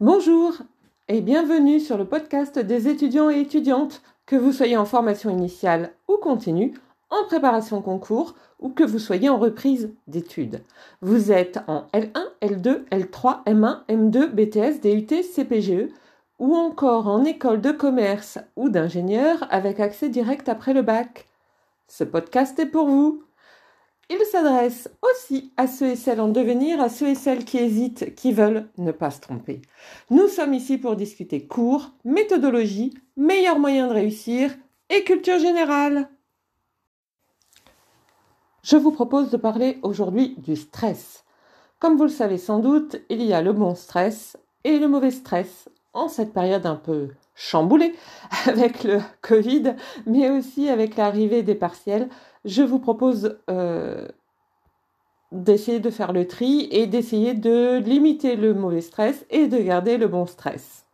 Bonjour et bienvenue sur le podcast des étudiants et étudiantes, que vous soyez en formation initiale ou continue, en préparation concours ou que vous soyez en reprise d'études. Vous êtes en L1, L2, L3, M1, M2, BTS, DUT, CPGE ou encore en école de commerce ou d'ingénieur avec accès direct après le bac. Ce podcast est pour vous. Il s'adresse aussi à ceux et celles en devenir, à ceux et celles qui hésitent, qui veulent ne pas se tromper. Nous sommes ici pour discuter cours, méthodologie, meilleurs moyens de réussir et culture générale. Je vous propose de parler aujourd'hui du stress. Comme vous le savez sans doute, il y a le bon stress et le mauvais stress en cette période un peu chamboulée avec le Covid, mais aussi avec l'arrivée des partiels je vous propose euh, d'essayer de faire le tri et d'essayer de limiter le mauvais stress et de garder le bon stress.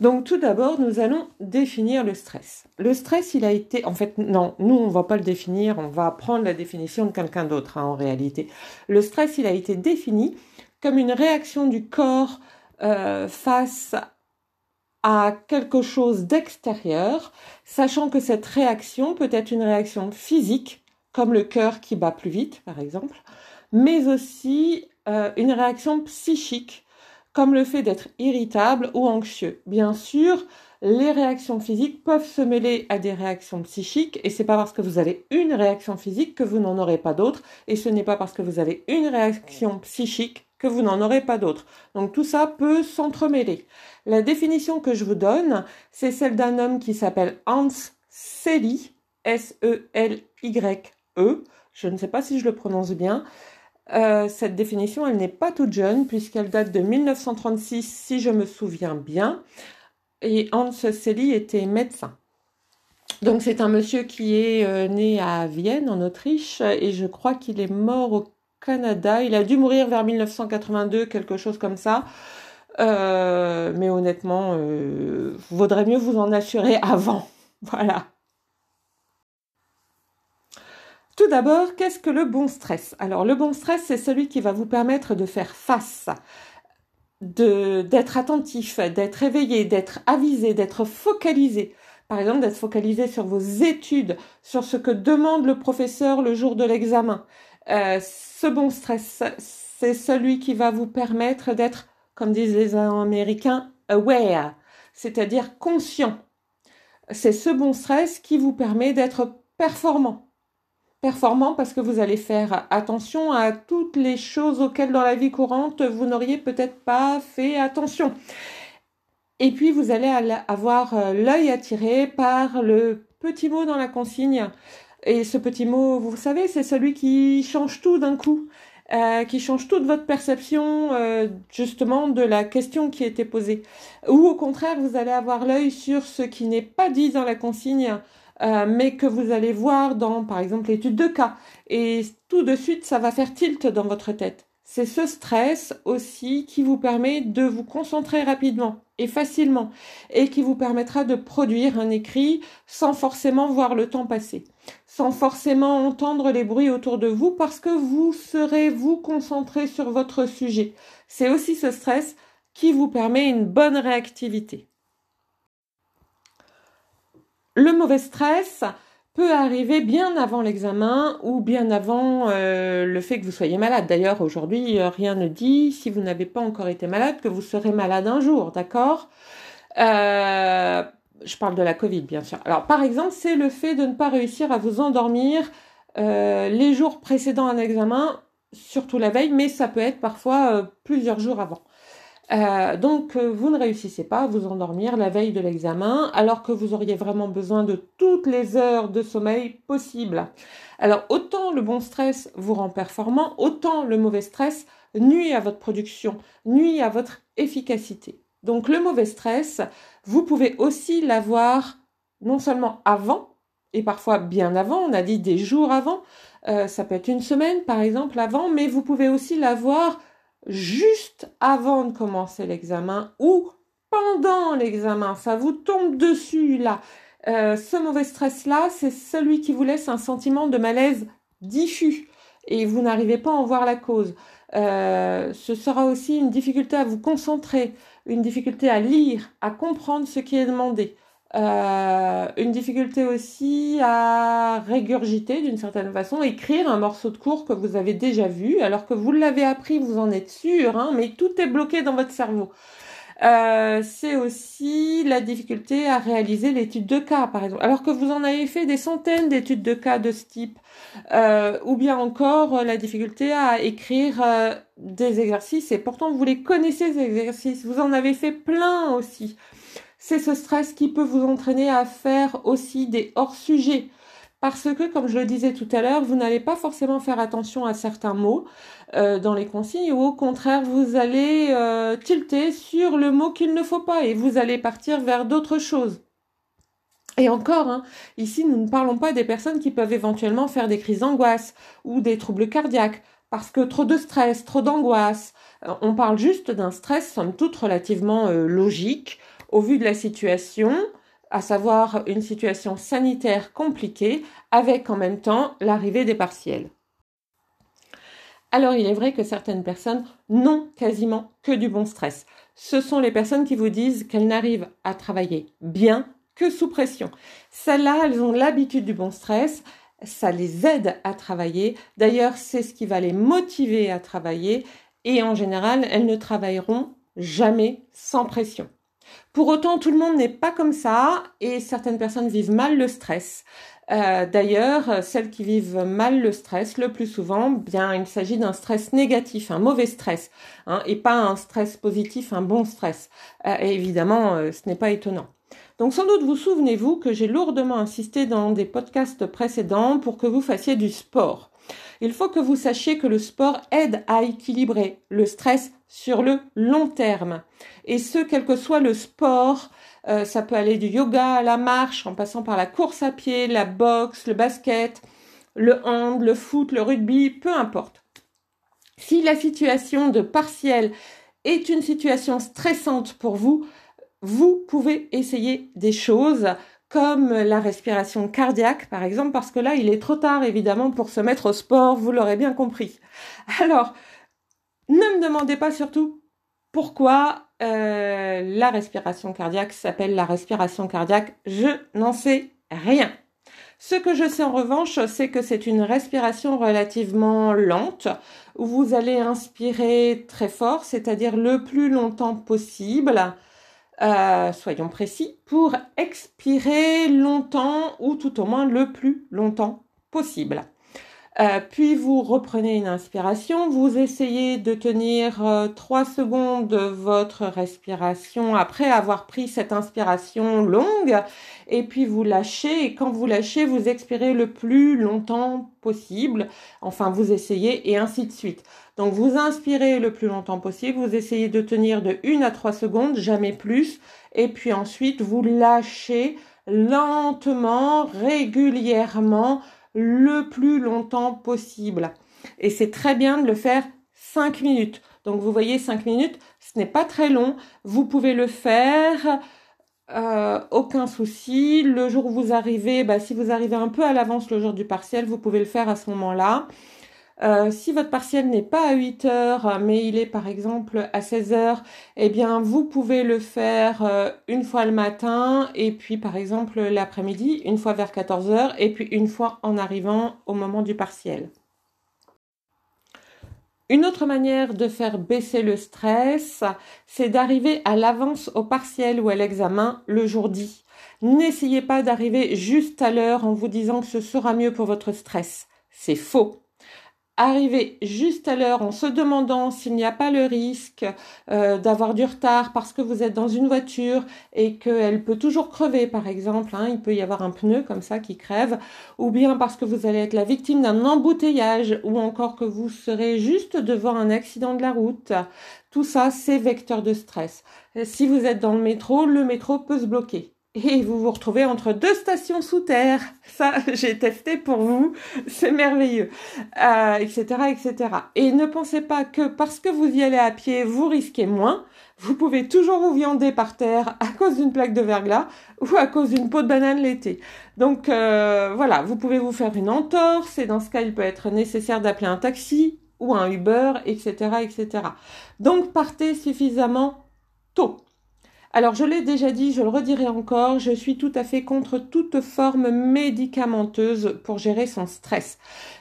Donc tout d'abord, nous allons définir le stress. Le stress, il a été, en fait, non, nous, on va pas le définir, on va prendre la définition de quelqu'un d'autre, hein, en réalité. Le stress, il a été défini comme une réaction du corps euh, face à quelque chose d'extérieur, sachant que cette réaction peut être une réaction physique, comme le cœur qui bat plus vite, par exemple, mais aussi euh, une réaction psychique, comme le fait d'être irritable ou anxieux. Bien sûr, les réactions physiques peuvent se mêler à des réactions psychiques et c'est pas parce que vous avez une réaction physique que vous n'en aurez pas d'autres et ce n'est pas parce que vous avez une réaction psychique que vous n'en aurez pas d'autres. Donc tout ça peut s'entremêler. La définition que je vous donne, c'est celle d'un homme qui s'appelle Hans Selye, S-E-L-Y-E. -E. Je ne sais pas si je le prononce bien. Euh, cette définition, elle n'est pas toute jeune puisqu'elle date de 1936, si je me souviens bien. Et Hans Selye était médecin. Donc c'est un monsieur qui est euh, né à Vienne, en Autriche, et je crois qu'il est mort au Canada. Il a dû mourir vers 1982, quelque chose comme ça. Euh, mais honnêtement, euh, vaudrait mieux vous en assurer avant. Voilà. Tout d'abord, qu'est-ce que le bon stress? Alors, le bon stress, c'est celui qui va vous permettre de faire face, d'être attentif, d'être éveillé, d'être avisé, d'être focalisé. Par exemple, d'être focalisé sur vos études, sur ce que demande le professeur le jour de l'examen. Euh, ce bon stress, c'est celui qui va vous permettre d'être, comme disent les Américains, aware, c'est-à-dire conscient. C'est ce bon stress qui vous permet d'être performant. Performant parce que vous allez faire attention à toutes les choses auxquelles dans la vie courante vous n'auriez peut-être pas fait attention. Et puis vous allez avoir euh, l'œil attiré par le petit mot dans la consigne et ce petit mot, vous savez, c'est celui qui change tout d'un coup, euh, qui change toute votre perception euh, justement de la question qui était posée. Ou au contraire, vous allez avoir l'œil sur ce qui n'est pas dit dans la consigne, euh, mais que vous allez voir dans, par exemple, l'étude de cas. Et tout de suite, ça va faire tilt dans votre tête. C'est ce stress aussi qui vous permet de vous concentrer rapidement et facilement et qui vous permettra de produire un écrit sans forcément voir le temps passer sans forcément entendre les bruits autour de vous parce que vous serez vous concentré sur votre sujet. C'est aussi ce stress qui vous permet une bonne réactivité. Le mauvais stress peut arriver bien avant l'examen ou bien avant euh, le fait que vous soyez malade. D'ailleurs, aujourd'hui, euh, rien ne dit, si vous n'avez pas encore été malade, que vous serez malade un jour, d'accord? Euh, je parle de la Covid, bien sûr. Alors, par exemple, c'est le fait de ne pas réussir à vous endormir euh, les jours précédant un examen, surtout la veille, mais ça peut être parfois euh, plusieurs jours avant. Euh, donc, vous ne réussissez pas à vous endormir la veille de l'examen, alors que vous auriez vraiment besoin de toutes les heures de sommeil possibles. Alors, autant le bon stress vous rend performant, autant le mauvais stress nuit à votre production, nuit à votre efficacité. Donc le mauvais stress, vous pouvez aussi l'avoir non seulement avant, et parfois bien avant, on a dit des jours avant, euh, ça peut être une semaine par exemple avant, mais vous pouvez aussi l'avoir juste avant de commencer l'examen ou pendant l'examen, ça vous tombe dessus là. Euh, ce mauvais stress-là, c'est celui qui vous laisse un sentiment de malaise diffus et vous n'arrivez pas à en voir la cause. Euh, ce sera aussi une difficulté à vous concentrer, une difficulté à lire, à comprendre ce qui est demandé. Euh, une difficulté aussi à régurgiter d'une certaine façon, écrire un morceau de cours que vous avez déjà vu, alors que vous l'avez appris, vous en êtes sûr, hein, mais tout est bloqué dans votre cerveau. Euh, c'est aussi la difficulté à réaliser l'étude de cas, par exemple. Alors que vous en avez fait des centaines d'études de cas de ce type, euh, ou bien encore la difficulté à écrire des exercices, et pourtant vous les connaissez ces exercices, vous en avez fait plein aussi c'est ce stress qui peut vous entraîner à faire aussi des hors-sujets. Parce que, comme je le disais tout à l'heure, vous n'allez pas forcément faire attention à certains mots euh, dans les consignes, ou au contraire, vous allez euh, tilter sur le mot qu'il ne faut pas, et vous allez partir vers d'autres choses. Et encore, hein, ici, nous ne parlons pas des personnes qui peuvent éventuellement faire des crises d'angoisse ou des troubles cardiaques, parce que trop de stress, trop d'angoisse. Euh, on parle juste d'un stress, somme toute, relativement logique, au vu de la situation, à savoir une situation sanitaire compliquée, avec en même temps l'arrivée des partiels. Alors il est vrai que certaines personnes n'ont quasiment que du bon stress. Ce sont les personnes qui vous disent qu'elles n'arrivent à travailler bien que sous pression. Celles-là, elles ont l'habitude du bon stress, ça les aide à travailler. D'ailleurs, c'est ce qui va les motiver à travailler et en général, elles ne travailleront jamais sans pression. Pour autant, tout le monde n'est pas comme ça et certaines personnes vivent mal le stress. Euh, d'ailleurs, celles qui vivent mal le stress, le plus souvent, bien, il s'agit d'un stress négatif, un mauvais stress, hein, et pas un stress positif, un bon stress. Euh, évidemment, euh, ce n'est pas étonnant. Donc sans doute vous souvenez-vous que j'ai lourdement insisté dans des podcasts précédents pour que vous fassiez du sport. Il faut que vous sachiez que le sport aide à équilibrer le stress sur le long terme. Et ce, quel que soit le sport, euh, ça peut aller du yoga à la marche, en passant par la course à pied, la boxe, le basket, le hand, le foot, le rugby, peu importe. Si la situation de partiel est une situation stressante pour vous, vous pouvez essayer des choses comme la respiration cardiaque, par exemple, parce que là, il est trop tard, évidemment, pour se mettre au sport, vous l'aurez bien compris. Alors, ne me demandez pas surtout pourquoi euh, la respiration cardiaque s'appelle la respiration cardiaque. Je n'en sais rien. Ce que je sais en revanche, c'est que c'est une respiration relativement lente où vous allez inspirer très fort, c'est-à-dire le plus longtemps possible. Euh, soyons précis, pour expirer longtemps ou tout au moins le plus longtemps possible. Euh, puis vous reprenez une inspiration, vous essayez de tenir euh, trois 3 secondes votre respiration après avoir pris cette inspiration longue et puis vous lâchez et quand vous lâchez, vous expirez le plus longtemps possible. Enfin, vous essayez et ainsi de suite. Donc vous inspirez le plus longtemps possible, vous essayez de tenir de 1 à 3 secondes, jamais plus, et puis ensuite vous lâchez lentement, régulièrement le plus longtemps possible. Et c'est très bien de le faire 5 minutes. Donc vous voyez 5 minutes, ce n'est pas très long. Vous pouvez le faire, euh, aucun souci. Le jour où vous arrivez, bah, si vous arrivez un peu à l'avance le jour du partiel, vous pouvez le faire à ce moment-là. Euh, si votre partiel n'est pas à 8 heures, mais il est par exemple à 16 heures, eh bien vous pouvez le faire euh, une fois le matin et puis par exemple l'après-midi, une fois vers 14 heures et puis une fois en arrivant au moment du partiel. Une autre manière de faire baisser le stress, c'est d'arriver à l'avance au partiel ou à l'examen le jour dit. N'essayez pas d'arriver juste à l'heure en vous disant que ce sera mieux pour votre stress. C'est faux arriver juste à l'heure en se demandant s'il n'y a pas le risque euh, d'avoir du retard parce que vous êtes dans une voiture et qu'elle peut toujours crever par exemple, hein, il peut y avoir un pneu comme ça qui crève, ou bien parce que vous allez être la victime d'un embouteillage ou encore que vous serez juste devant un accident de la route. Tout ça, c'est vecteur de stress. Si vous êtes dans le métro, le métro peut se bloquer et vous vous retrouvez entre deux stations sous terre. Ça, j'ai testé pour vous, c'est merveilleux, euh, etc., etc. Et ne pensez pas que parce que vous y allez à pied, vous risquez moins. Vous pouvez toujours vous viander par terre à cause d'une plaque de verglas ou à cause d'une peau de banane l'été. Donc euh, voilà, vous pouvez vous faire une entorse et dans ce cas, il peut être nécessaire d'appeler un taxi ou un Uber, etc., etc. Donc partez suffisamment tôt. Alors je l'ai déjà dit, je le redirai encore, je suis tout à fait contre toute forme médicamenteuse pour gérer son stress.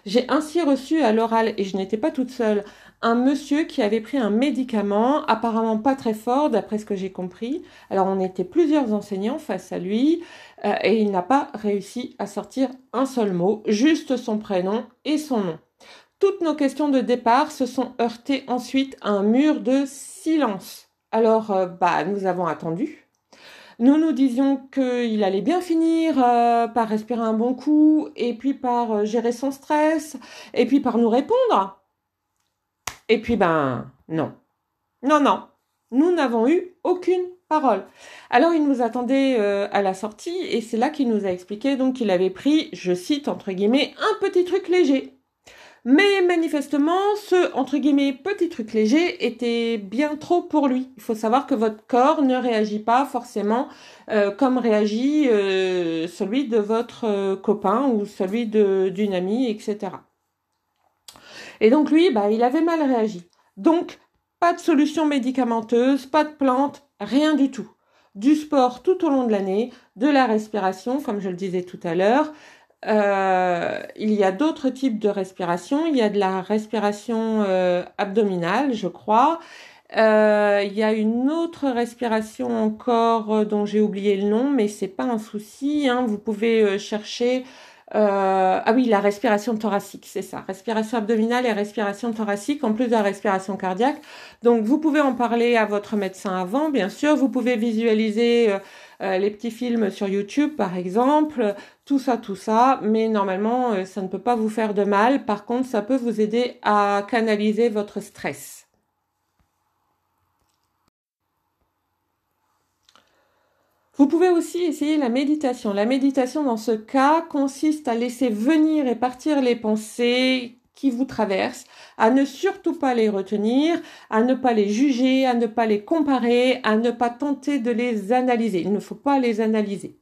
J'ai ainsi reçu à l'oral, et je n'étais pas toute seule, un monsieur qui avait pris un médicament, apparemment pas très fort d'après ce que j'ai compris. Alors on était plusieurs enseignants face à lui, euh, et il n'a pas réussi à sortir un seul mot, juste son prénom et son nom. Toutes nos questions de départ se sont heurtées ensuite à un mur de silence. Alors, euh, bah, nous avons attendu. Nous nous disions qu'il allait bien finir euh, par respirer un bon coup, et puis par euh, gérer son stress, et puis par nous répondre. Et puis, ben, non. Non, non. Nous n'avons eu aucune parole. Alors, il nous attendait à la sortie, et c'est là qu'il nous a expliqué donc qu'il avait pris, je cite entre guillemets, un petit truc léger. Mais manifestement, ce entre guillemets petit truc léger était bien trop pour lui. Il faut savoir que votre corps ne réagit pas forcément euh, comme réagit euh, celui de votre euh, copain ou celui d'une amie, etc. Et donc lui, bah, il avait mal réagi. Donc, pas de solution médicamenteuse, pas de plante, rien du tout. Du sport tout au long de l'année, de la respiration, comme je le disais tout à l'heure, euh, il y a d'autres types de respiration. Il y a de la respiration euh, abdominale, je crois. Euh, il y a une autre respiration encore dont j'ai oublié le nom, mais c'est pas un souci. Hein. Vous pouvez chercher. ah oui, la respiration thoracique, c'est ça. Respiration abdominale et respiration thoracique, en plus de la respiration cardiaque. Donc, vous pouvez en parler à votre médecin avant, bien sûr. Vous pouvez visualiser euh, les petits films sur YouTube par exemple, tout ça, tout ça, mais normalement euh, ça ne peut pas vous faire de mal, par contre ça peut vous aider à canaliser votre stress. Vous pouvez aussi essayer la méditation. La méditation dans ce cas consiste à laisser venir et partir les pensées qui vous traversent, à ne surtout pas les retenir, à ne pas les juger, à ne pas les comparer, à ne pas tenter de les analyser. Il ne faut pas les analyser.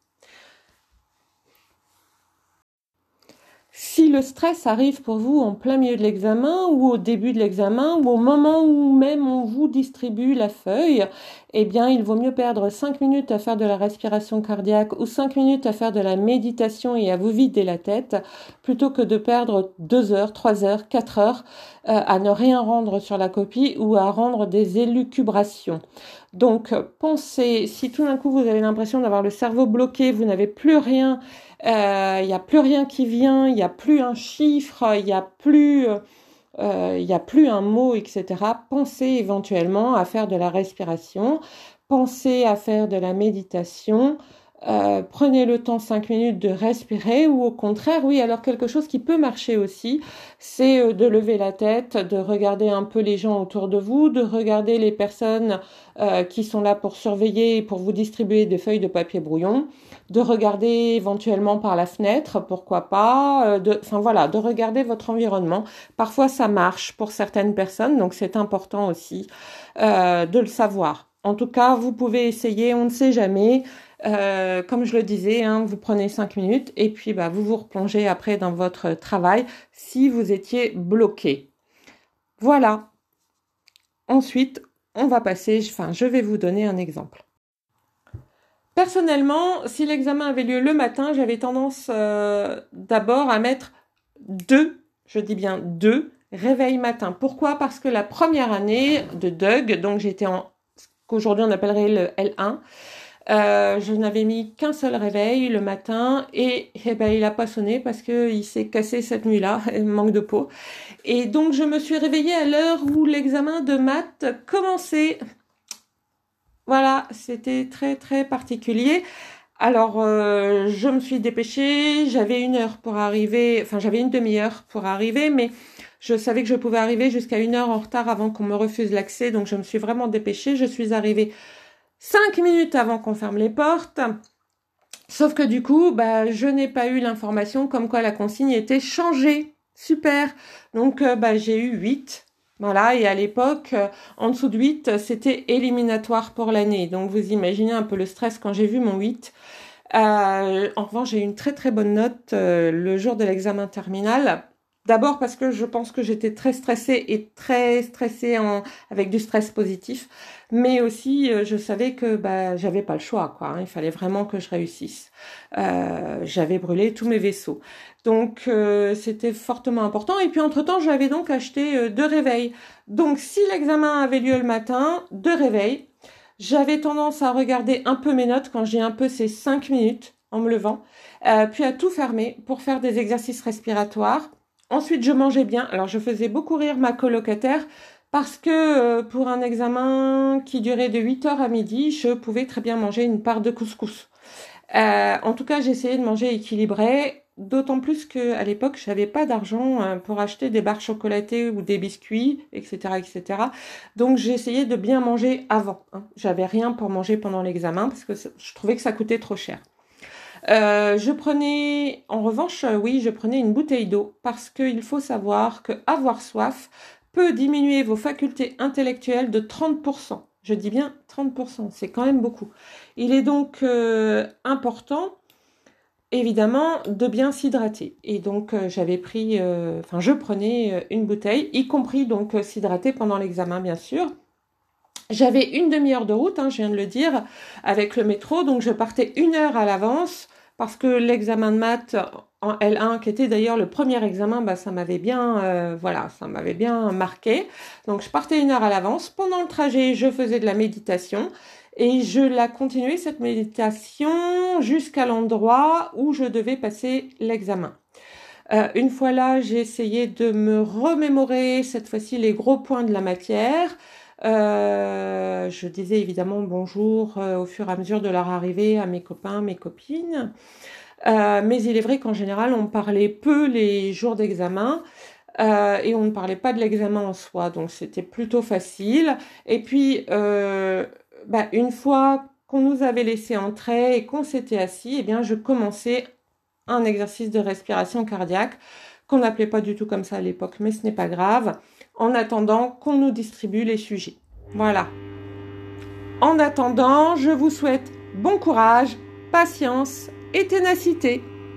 Si le stress arrive pour vous en plein milieu de l'examen ou au début de l'examen ou au moment où même on vous distribue la feuille, eh bien il vaut mieux perdre 5 minutes à faire de la respiration cardiaque ou 5 minutes à faire de la méditation et à vous vider la tête plutôt que de perdre 2 heures, 3 heures, 4 heures euh, à ne rien rendre sur la copie ou à rendre des élucubrations. Donc pensez, si tout d'un coup vous avez l'impression d'avoir le cerveau bloqué, vous n'avez plus rien il euh, n'y a plus rien qui vient, il n'y a plus un chiffre, il n'y a plus... Euh, il a plus un mot, etc. Pensez éventuellement à faire de la respiration, pensez à faire de la méditation, euh, prenez le temps 5 minutes de respirer ou au contraire, oui, alors quelque chose qui peut marcher aussi, c'est euh, de lever la tête, de regarder un peu les gens autour de vous, de regarder les personnes euh, qui sont là pour surveiller et pour vous distribuer des feuilles de papier brouillon, de regarder éventuellement par la fenêtre, pourquoi pas, de, enfin voilà, de regarder votre environnement. Parfois ça marche pour certaines personnes, donc c'est important aussi de le savoir. En tout cas, vous pouvez essayer, on ne sait jamais. Euh, comme je le disais, hein, vous prenez cinq minutes et puis bah, vous vous replongez après dans votre travail si vous étiez bloqué. Voilà. Ensuite, on va passer, enfin, je vais vous donner un exemple. Personnellement, si l'examen avait lieu le matin, j'avais tendance euh, d'abord à mettre deux, je dis bien deux, réveils matin. Pourquoi? Parce que la première année de Doug, donc j'étais en ce qu'aujourd'hui on appellerait le L1, euh, je n'avais mis qu'un seul réveil le matin et eh ben, il a pas sonné parce que il s'est cassé cette nuit-là, manque de peau. Et donc je me suis réveillée à l'heure où l'examen de maths commençait. Voilà, c'était très très particulier. Alors euh, je me suis dépêchée, j'avais une heure pour arriver, enfin j'avais une demi-heure pour arriver, mais je savais que je pouvais arriver jusqu'à une heure en retard avant qu'on me refuse l'accès, donc je me suis vraiment dépêchée. Je suis arrivée cinq minutes avant qu'on ferme les portes. Sauf que du coup, bah, je n'ai pas eu l'information comme quoi la consigne était changée. Super. Donc, euh, bah, j'ai eu 8. Voilà, et à l'époque, euh, en dessous de 8, c'était éliminatoire pour l'année. Donc, vous imaginez un peu le stress quand j'ai vu mon 8. Euh, en revanche, j'ai eu une très très bonne note le jour de l'examen terminal. D'abord parce que je pense que j'étais très stressée et très stressée en, avec du stress positif, mais aussi euh, je savais que bah, j'avais pas le choix, quoi. Hein. il fallait vraiment que je réussisse. Euh, j'avais brûlé tous mes vaisseaux, donc euh, c'était fortement important. Et puis entre temps, j'avais donc acheté deux réveils. Donc si l'examen avait lieu le matin, deux réveils. J'avais tendance à regarder un peu mes notes quand j'ai un peu ces cinq minutes en me levant, puis à tout fermer pour faire des exercices respiratoires Ensuite, je mangeais bien. Alors, je faisais beaucoup rire ma colocataire parce que euh, pour un examen qui durait de 8h à midi, je pouvais très bien manger une part de couscous. Euh, en tout cas, j'essayais de manger équilibré, d'autant plus qu'à l'époque, je n'avais pas d'argent euh, pour acheter des barres chocolatées ou des biscuits, etc., etc. Donc, j'essayais de bien manger avant. Hein. J'avais rien pour manger pendant l'examen parce que je trouvais que ça coûtait trop cher. Euh, je prenais, en revanche, euh, oui, je prenais une bouteille d'eau parce qu'il faut savoir que avoir soif peut diminuer vos facultés intellectuelles de 30%. Je dis bien 30%, c'est quand même beaucoup. Il est donc euh, important, évidemment, de bien s'hydrater. Et donc, j'avais pris, enfin, je prenais une bouteille, y compris donc s'hydrater pendant l'examen, bien sûr. J'avais une demi-heure de route, hein, je viens de le dire, avec le métro, donc je partais une heure à l'avance parce que l'examen de maths en L1, qui était d'ailleurs le premier examen, bah, ça m'avait bien, euh, voilà, ça m'avait bien marqué. Donc je partais une heure à l'avance. Pendant le trajet, je faisais de la méditation et je la continuais cette méditation jusqu'à l'endroit où je devais passer l'examen. Euh, une fois là, j'ai essayé de me remémorer cette fois-ci les gros points de la matière. Euh, je disais évidemment bonjour euh, au fur et à mesure de leur arrivée à mes copains, mes copines. Euh, mais il est vrai qu'en général, on parlait peu les jours d'examen. et on ne parlait pas de l'examen en soi, donc c'était plutôt facile. Et puis, bah, une fois qu'on nous avait laissé entrer et qu'on s'était assis, eh bien, je commençais un exercice de respiration cardiaque qu'on n'appelait pas du tout comme ça à l'époque, mais ce n'est pas grave en attendant qu'on nous distribue les sujets. Voilà. En attendant, je vous souhaite bon courage, patience et ténacité.